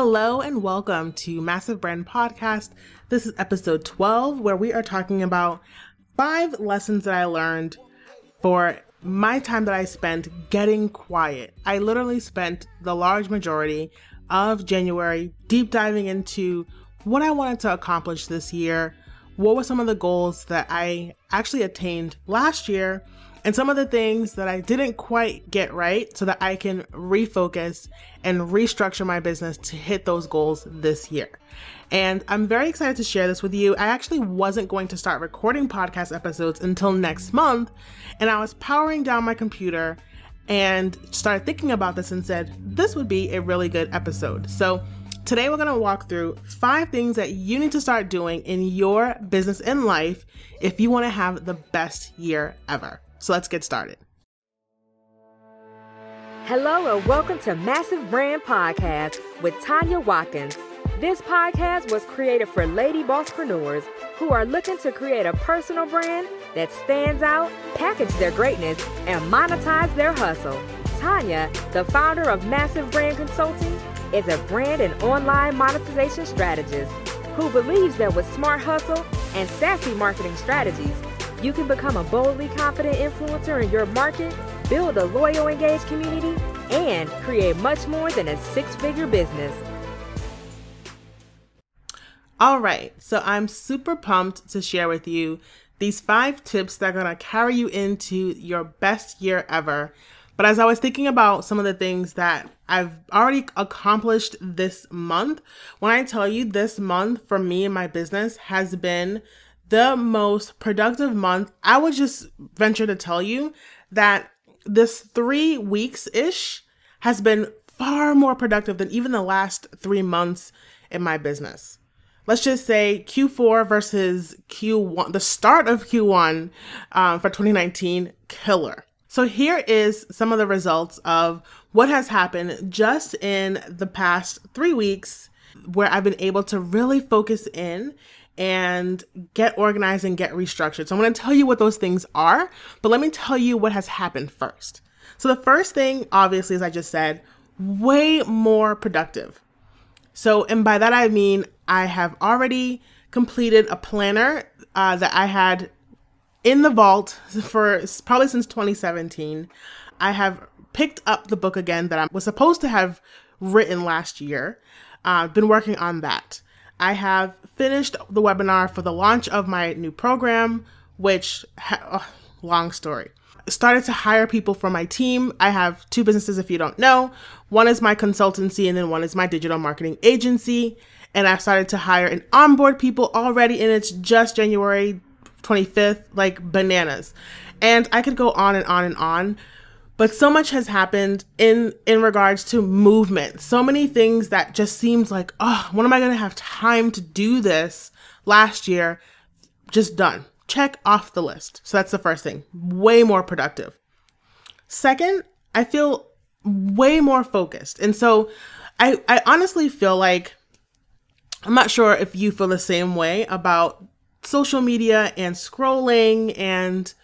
Hello and welcome to Massive Brand Podcast. This is episode 12, where we are talking about five lessons that I learned for my time that I spent getting quiet. I literally spent the large majority of January deep diving into what I wanted to accomplish this year, what were some of the goals that I actually attained last year, and some of the things that I didn't quite get right so that I can refocus and restructure my business to hit those goals this year. And I'm very excited to share this with you. I actually wasn't going to start recording podcast episodes until next month, and I was powering down my computer and started thinking about this and said, this would be a really good episode. So, today we're going to walk through five things that you need to start doing in your business and life if you want to have the best year ever. So, let's get started. Hello, and welcome to Massive Brand Podcast with Tanya Watkins. This podcast was created for lady bosspreneurs who are looking to create a personal brand that stands out, package their greatness, and monetize their hustle. Tanya, the founder of Massive Brand Consulting, is a brand and online monetization strategist who believes that with smart hustle and sassy marketing strategies, you can become a boldly confident influencer in your market, build a loyal, engaged community, and create much more than a six figure business. All right, so I'm super pumped to share with you these five tips that are going to carry you into your best year ever. But as I was thinking about some of the things that I've already accomplished this month, when I tell you this month for me and my business has been the most productive month, I would just venture to tell you that this three weeks ish has been far more productive than even the last three months in my business let's just say Q4 versus Q1, the start of Q1 um, for 2019, killer. So here is some of the results of what has happened just in the past three weeks where I've been able to really focus in and get organized and get restructured. So I'm going to tell you what those things are, but let me tell you what has happened first. So the first thing, obviously, as I just said, way more productive. So, and by that I mean I have already completed a planner uh, that I had in the vault for probably since 2017. I have picked up the book again that I was supposed to have written last year. I've uh, been working on that. I have finished the webinar for the launch of my new program, which, ha- oh, long story. Started to hire people for my team. I have two businesses, if you don't know. One is my consultancy, and then one is my digital marketing agency and I've started to hire and onboard people already, and it's just January 25th, like bananas. And I could go on and on and on. But so much has happened in in regards to movement. So many things that just seems like, oh, when am I gonna have time to do this last year? Just done. Check off the list. So that's the first thing. Way more productive. Second, I feel way more focused. And so I, I honestly feel like I'm not sure if you feel the same way about social media and scrolling and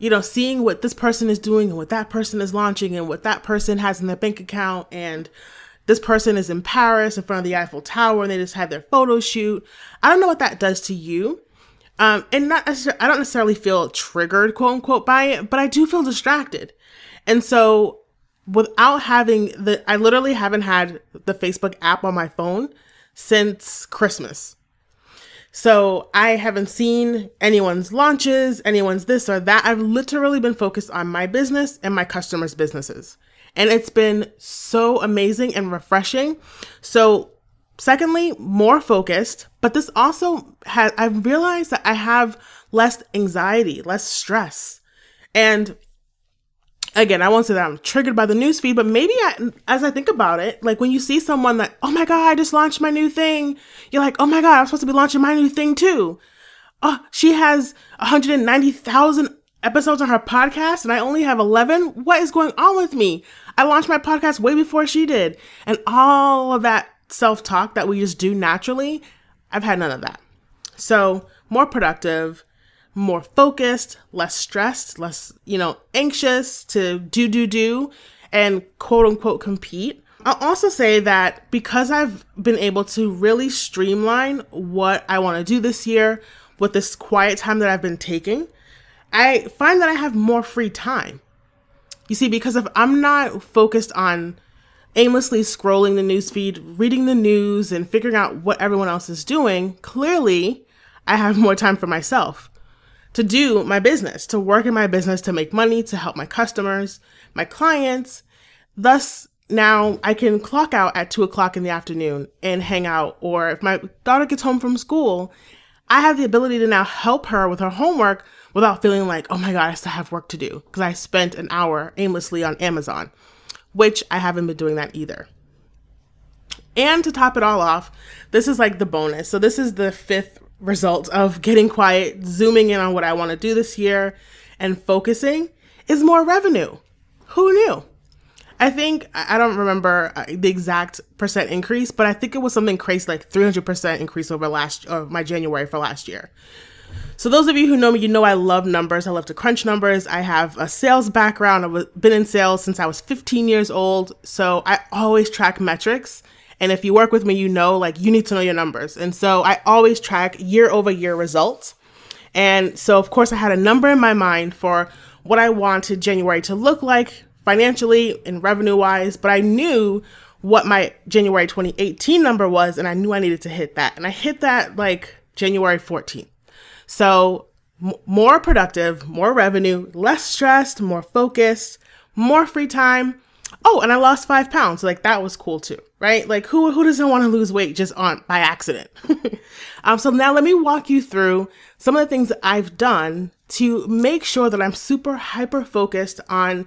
you know seeing what this person is doing and what that person is launching and what that person has in their bank account and this person is in Paris in front of the Eiffel Tower and they just had their photo shoot. I don't know what that does to you. Um, and not I don't necessarily feel triggered, quote unquote, by it, but I do feel distracted. And so without having the, I literally haven't had the Facebook app on my phone since Christmas. So I haven't seen anyone's launches, anyone's this or that. I've literally been focused on my business and my customers' businesses. And it's been so amazing and refreshing. So, secondly, more focused, but this also has, I've realized that I have less anxiety, less stress. And again, I won't say that I'm triggered by the newsfeed, but maybe I, as I think about it, like when you see someone that, oh my God, I just launched my new thing, you're like, oh my God, I'm supposed to be launching my new thing too. Oh, she has 190,000 episodes on her podcast and I only have 11. What is going on with me? I launched my podcast way before she did. And all of that self talk that we just do naturally, I've had none of that. So, more productive, more focused, less stressed, less, you know, anxious to do, do, do, and quote unquote compete I'll also say that because I've been able to really streamline what I want to do this year with this quiet time that I've been taking, I find that I have more free time. You see, because if I'm not focused on aimlessly scrolling the news feed, reading the news, and figuring out what everyone else is doing, clearly I have more time for myself to do my business, to work in my business, to make money, to help my customers, my clients. Thus, now I can clock out at two o'clock in the afternoon and hang out. Or if my daughter gets home from school, I have the ability to now help her with her homework without feeling like, oh my God, I still have work to do because I spent an hour aimlessly on Amazon, which I haven't been doing that either. And to top it all off, this is like the bonus. So, this is the fifth result of getting quiet, zooming in on what I want to do this year, and focusing is more revenue. Who knew? I think I don't remember uh, the exact percent increase, but I think it was something crazy like 300% increase over last or my January for last year. So those of you who know me, you know I love numbers. I love to crunch numbers. I have a sales background. I've been in sales since I was 15 years old, so I always track metrics. And if you work with me, you know like you need to know your numbers. And so I always track year over year results. And so of course I had a number in my mind for what I wanted January to look like financially and revenue wise, but I knew what my January 2018 number was and I knew I needed to hit that. And I hit that like January 14th. So m- more productive, more revenue, less stressed, more focused, more free time. Oh, and I lost five pounds. Like that was cool too, right? Like who who doesn't want to lose weight just on by accident? um, so now let me walk you through some of the things that I've done to make sure that I'm super hyper focused on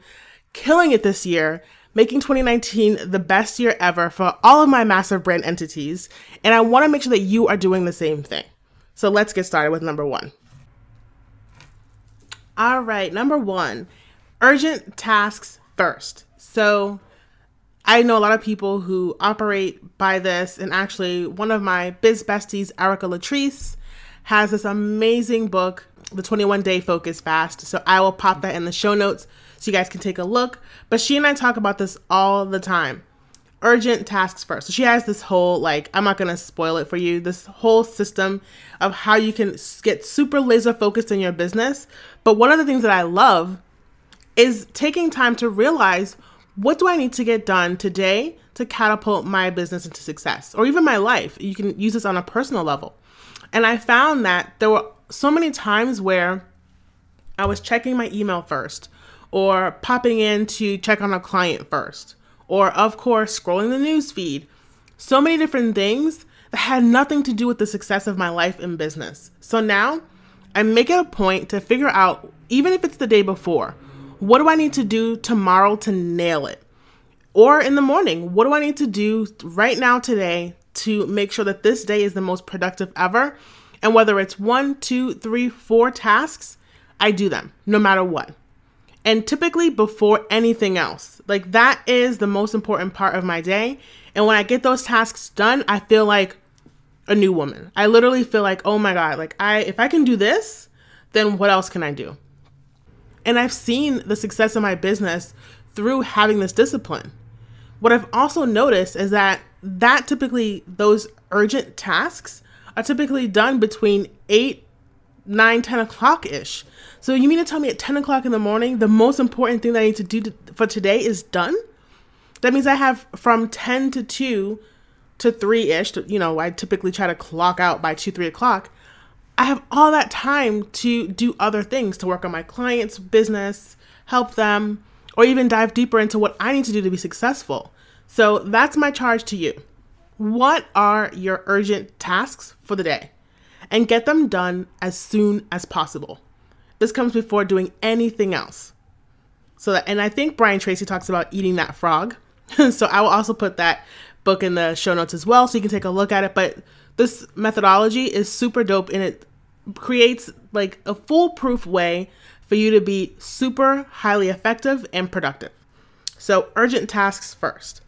killing it this year, making 2019 the best year ever for all of my massive brand entities. And I want to make sure that you are doing the same thing. So let's get started with number one. All right, number one urgent tasks first. So I know a lot of people who operate by this, and actually, one of my biz besties, Erica Latrice, has this amazing book, The 21 Day Focus Fast. So I will pop that in the show notes so you guys can take a look. But she and I talk about this all the time. Urgent tasks first. So she has this whole, like, I'm not gonna spoil it for you, this whole system of how you can get super laser focused in your business. But one of the things that I love is taking time to realize what do I need to get done today to catapult my business into success or even my life. You can use this on a personal level. And I found that there were so many times where I was checking my email first or popping in to check on a client first, or of course, scrolling the news feed. So many different things that had nothing to do with the success of my life and business. So now I make it a point to figure out, even if it's the day before, what do I need to do tomorrow to nail it? Or in the morning, what do I need to do right now today to make sure that this day is the most productive ever? And whether it's one, two, three, four tasks, I do them no matter what and typically before anything else. Like that is the most important part of my day. And when I get those tasks done, I feel like a new woman. I literally feel like, "Oh my god, like I if I can do this, then what else can I do?" And I've seen the success of my business through having this discipline. What I've also noticed is that that typically those urgent tasks are typically done between 8 9 10 o'clock ish so you mean to tell me at 10 o'clock in the morning, the most important thing that I need to do to, for today is done? That means I have from 10 to 2 to 3 ish, you know, I typically try to clock out by 2, 3 o'clock. I have all that time to do other things, to work on my client's business, help them, or even dive deeper into what I need to do to be successful. So that's my charge to you. What are your urgent tasks for the day? And get them done as soon as possible. This comes before doing anything else. So that, and I think Brian Tracy talks about eating that frog. so I will also put that book in the show notes as well so you can take a look at it. But this methodology is super dope and it creates like a foolproof way for you to be super highly effective and productive. So urgent tasks first.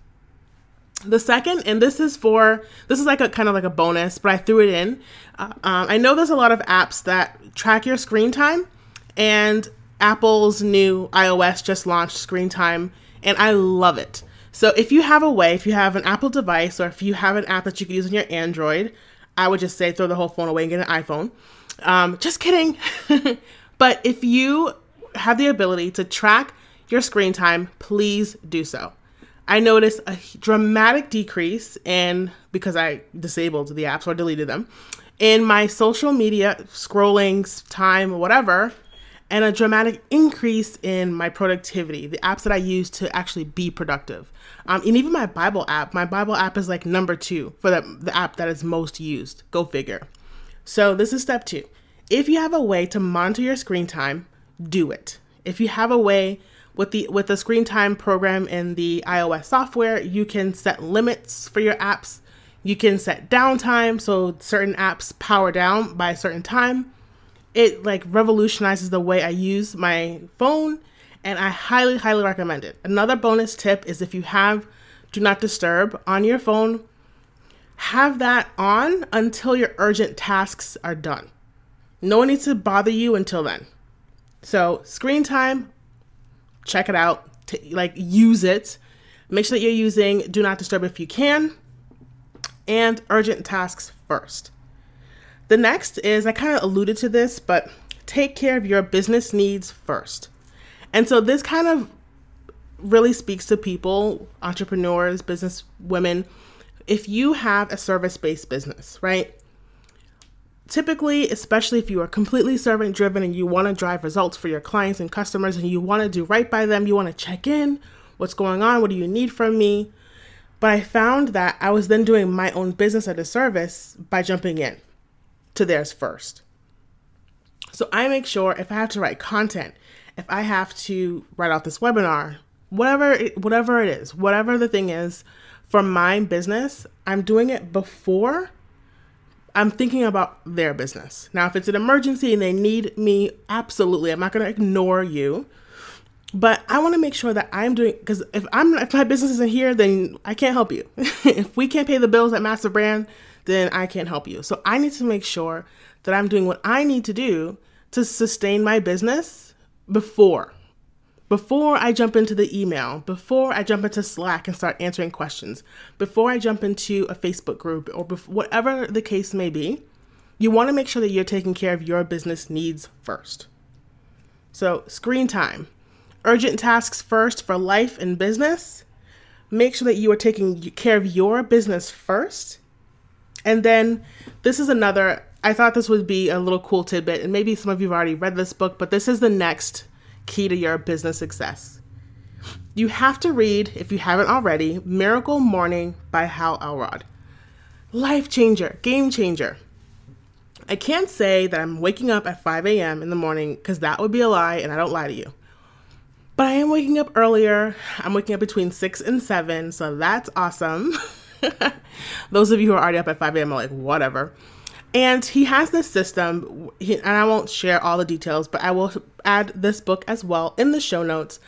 The second, and this is for this is like a kind of like a bonus, but I threw it in. Uh, um, I know there's a lot of apps that track your screen time, and Apple's new iOS just launched screen time, and I love it. So if you have a way, if you have an Apple device or if you have an app that you can use on your Android, I would just say throw the whole phone away and get an iPhone. Um, just kidding. but if you have the ability to track your screen time, please do so. I noticed a dramatic decrease in because I disabled the apps or deleted them in my social media scrolling time, whatever, and a dramatic increase in my productivity, the apps that I use to actually be productive. Um, and even my Bible app, my Bible app is like number two for the, the app that is most used. Go figure. So, this is step two. If you have a way to monitor your screen time, do it. If you have a way with the with the screen time program in the iOS software, you can set limits for your apps. You can set downtime so certain apps power down by a certain time. It like revolutionizes the way I use my phone and I highly highly recommend it. Another bonus tip is if you have do not disturb on your phone, have that on until your urgent tasks are done. No one needs to bother you until then. So, screen time check it out, t- like use it. Make sure that you're using do not disturb if you can, and urgent tasks first. The next is I kind of alluded to this, but take care of your business needs first. And so this kind of really speaks to people, entrepreneurs, business women. If you have a service based business, right? typically, especially if you are completely servant driven and you want to drive results for your clients and customers and you want to do right by them, you want to check in, what's going on, what do you need from me? But I found that I was then doing my own business at a service by jumping in to theirs first. So I make sure if I have to write content, if I have to write out this webinar, whatever it, whatever it is, whatever the thing is for my business, I'm doing it before I'm thinking about their business. Now, if it's an emergency and they need me, absolutely, I'm not going to ignore you. But I want to make sure that I'm doing because if I'm if my business isn't here, then I can't help you. if we can't pay the bills at Massive Brand, then I can't help you. So I need to make sure that I'm doing what I need to do to sustain my business before before I jump into the email, before I jump into Slack and start answering questions, before I jump into a Facebook group or bef- whatever the case may be, you want to make sure that you're taking care of your business needs first. So, screen time, urgent tasks first for life and business. Make sure that you are taking care of your business first. And then, this is another, I thought this would be a little cool tidbit, and maybe some of you have already read this book, but this is the next key to your business success. You have to read, if you haven't already, Miracle Morning by Hal Elrod. Life changer, game changer. I can't say that I'm waking up at 5 a.m. in the morning because that would be a lie and I don't lie to you. But I am waking up earlier. I'm waking up between 6 and 7, so that's awesome. Those of you who are already up at 5 a.m. are like, whatever. And he has this system, and I won't share all the details, but I will add this book as well in the show notes.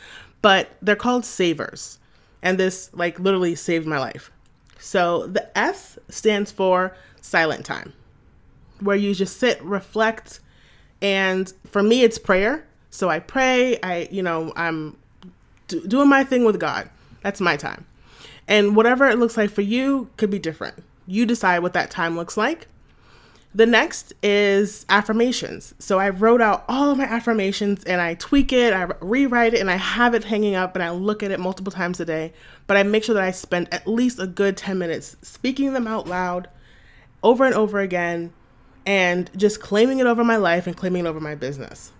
But they're called savers. And this, like, literally saved my life. So the S stands for silent time, where you just sit, reflect, and for me, it's prayer. So I pray, I, you know, I'm do- doing my thing with God. That's my time. And whatever it looks like for you could be different. You decide what that time looks like. The next is affirmations. So I wrote out all of my affirmations and I tweak it, I rewrite it, and I have it hanging up and I look at it multiple times a day. But I make sure that I spend at least a good 10 minutes speaking them out loud over and over again and just claiming it over my life and claiming it over my business.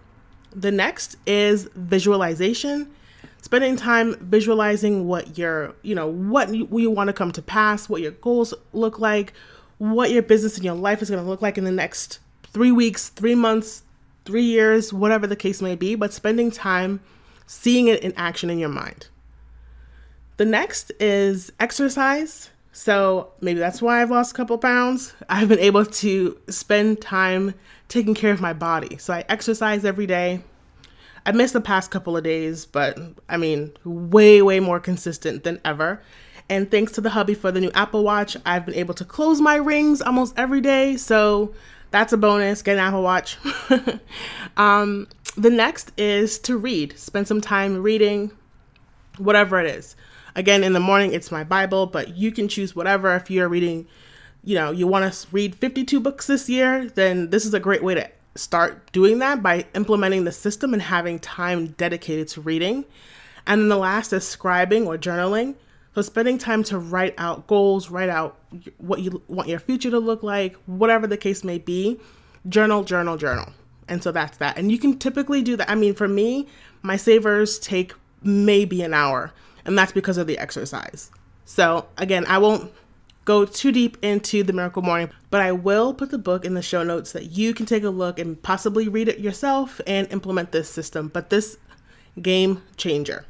The next is visualization. Spending time visualizing what your, you know, what you, you want to come to pass, what your goals look like, what your business and your life is going to look like in the next three weeks, three months, three years, whatever the case may be, but spending time seeing it in action in your mind. The next is exercise. So maybe that's why I've lost a couple pounds. I've been able to spend time taking care of my body. So I exercise every day. I missed the past couple of days, but I mean, way, way more consistent than ever. And thanks to the hubby for the new Apple Watch, I've been able to close my rings almost every day. So that's a bonus. Get an Apple Watch. um, the next is to read. Spend some time reading, whatever it is. Again, in the morning, it's my Bible, but you can choose whatever. If you're reading, you know, you want to read 52 books this year, then this is a great way to start doing that by implementing the system and having time dedicated to reading. And then the last is scribing or journaling. So spending time to write out goals, write out what you want your future to look like, whatever the case may be. Journal, journal, journal. And so that's that. And you can typically do that. I mean, for me, my savers take maybe an hour, and that's because of the exercise. So again, I won't go too deep into the Miracle Morning, but I will put the book in the show notes that you can take a look and possibly read it yourself and implement this system. But this game changer.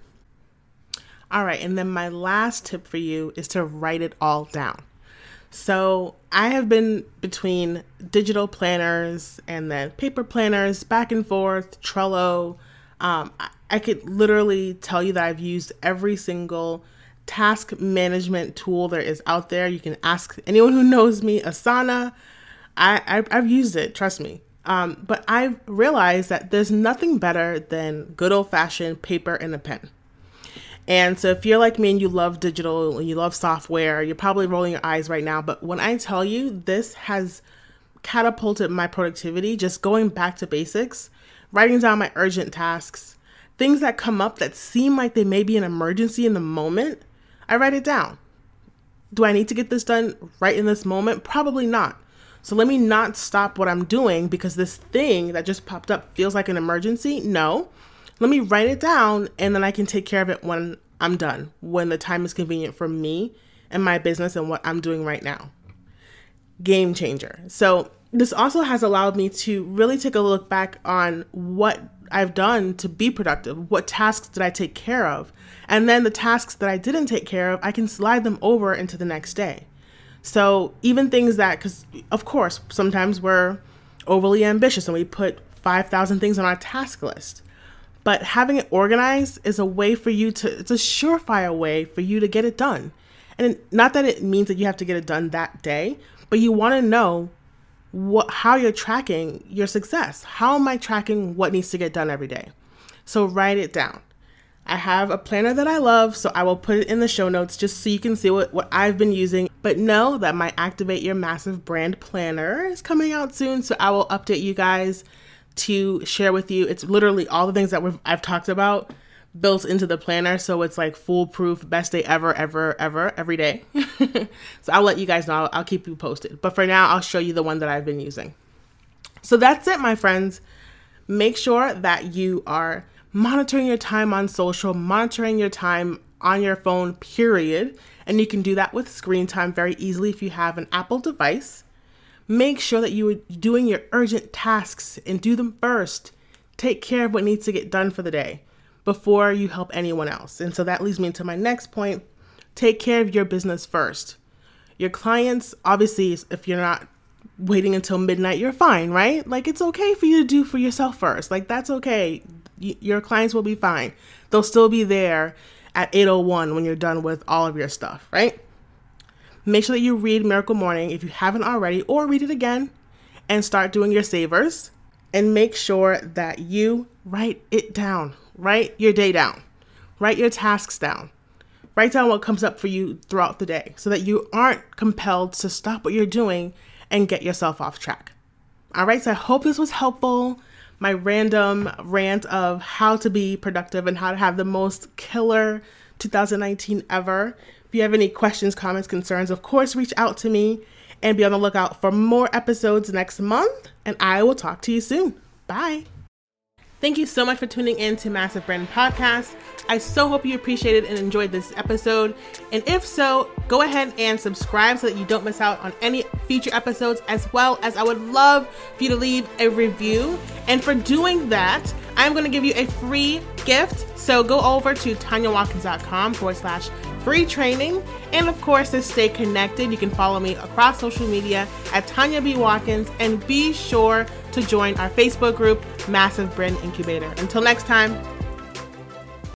All right, and then my last tip for you is to write it all down. So I have been between digital planners and then paper planners, back and forth, Trello. Um, I, I could literally tell you that I've used every single task management tool there is out there. You can ask anyone who knows me, Asana. I, I have used it, trust me. Um, but I've realized that there's nothing better than good old fashioned paper and a pen. And so if you're like me and you love digital and you love software, you're probably rolling your eyes right now. But when I tell you this has catapulted my productivity, just going back to basics, writing down my urgent tasks, things that come up that seem like they may be an emergency in the moment, I write it down. Do I need to get this done right in this moment? Probably not. So let me not stop what I'm doing because this thing that just popped up feels like an emergency. No. Let me write it down and then I can take care of it when I'm done, when the time is convenient for me and my business and what I'm doing right now. Game changer. So, this also has allowed me to really take a look back on what I've done to be productive. What tasks did I take care of? And then the tasks that I didn't take care of, I can slide them over into the next day. So even things that, because of course, sometimes we're overly ambitious and we put 5,000 things on our task list. But having it organized is a way for you to, it's a surefire way for you to get it done. And not that it means that you have to get it done that day, but you want to know what how you're tracking your success. How am I tracking what needs to get done every day? So write it down. I have a planner that I love, so I will put it in the show notes just so you can see what, what I've been using. But know that my Activate Your Massive Brand Planner is coming out soon, so I will update you guys to share with you. It's literally all the things that we've, I've talked about built into the planner so it's like foolproof best day ever ever ever every day. So i'll let you guys know. I'll, keep you posted. But for now i'll show you the one that i've been using. So that's it my friends. Make sure that you are monitoring your time on social monitoring your time on your phone period. And you can do that with screen time very easily if you have an apple device. Make sure that you are doing your urgent tasks and do them first. Take care of what needs to get done for the day before you help anyone else. And so that leads me to my next point take care of your business first. Your clients, obviously, if you're not waiting until midnight, you're fine, right? Like it's okay for you to do for yourself first. Like that's okay. Y- your clients will be fine. They'll still be there at 8:01 when you're done with all of your stuff, right? Make sure that you read Miracle Morning if you haven't already or read it again and start doing your savers and make sure that you write it down. Write your day down. Write your tasks down. Write down what comes up for you throughout the day so that you aren't compelled to stop what you're doing and get yourself off track. All right, so I hope this was helpful. My random rant of how to be productive and how to have the most killer 2019 ever. If you have any questions, comments, concerns, of course, reach out to me and be on the lookout for more episodes next month. And I will talk to you soon. Bye. Thank you so much for tuning in to Massive Brand Podcast. I so hope you appreciated and enjoyed this episode. And if so, go ahead and subscribe so that you don't miss out on any future episodes, as well as I would love for you to leave a review. And for doing that, I'm going to give you a free gift. So go over to tanyawatkins.com forward slash free training. And of course, to stay connected, you can follow me across social media at Tanya B. Watkins and be sure to join our Facebook group, Massive Brand Incubator. Until next time,